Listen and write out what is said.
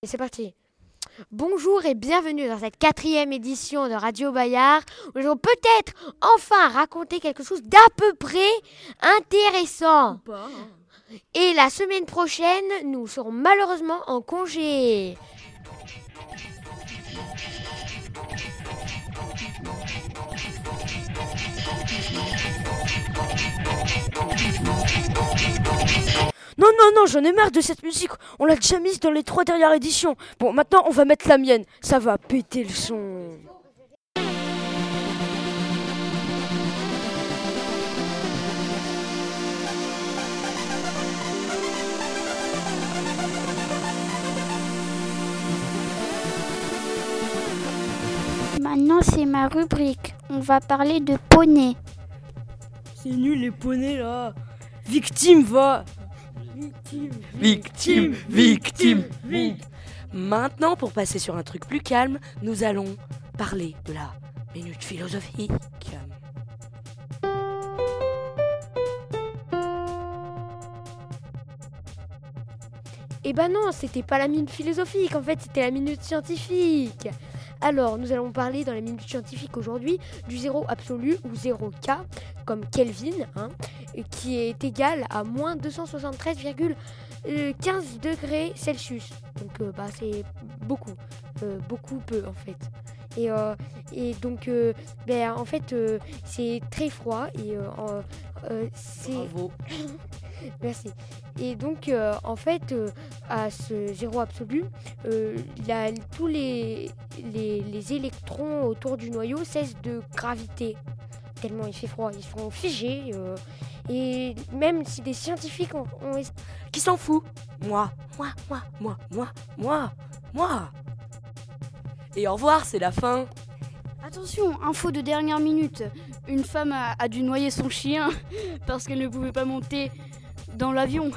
Et c'est parti. Bonjour et bienvenue dans cette quatrième édition de Radio Bayard où nous allons peut-être enfin raconter quelque chose d'à peu près intéressant. Et la semaine prochaine, nous serons malheureusement en congé. Non, non, non, j'en ai marre de cette musique. On l'a déjà mise dans les trois dernières éditions. Bon, maintenant, on va mettre la mienne. Ça va péter le son. Maintenant, c'est ma rubrique. On va parler de poney. C'est nul les poneys là. Victime, va. Victime, victime, victime. Maintenant, pour passer sur un truc plus calme, nous allons parler de la minute philosophique. Eh ben non, c'était pas la minute philosophique, en fait c'était la minute scientifique. Alors, nous allons parler dans la minute scientifique aujourd'hui du zéro absolu ou 0K, comme Kelvin, hein, qui est égal à moins 273,15 degrés Celsius. Donc, euh, bah, c'est beaucoup, euh, beaucoup peu en fait. Et, euh, et donc, ben, en fait, c'est très froid et c'est. Bravo. Merci. Et donc, en fait, à ce zéro absolu, euh, la- tous les, les, les électrons autour du noyau cessent de graviter. Tellement il fait froid, ils sont figés. euh, et même si des scientifiques ont, Qui s'en fout? Moi, moi, moi, moi, moi, moi, moi. Et au revoir, c'est la fin. Attention, info de dernière minute. Une femme a, a dû noyer son chien parce qu'elle ne pouvait pas monter dans l'avion.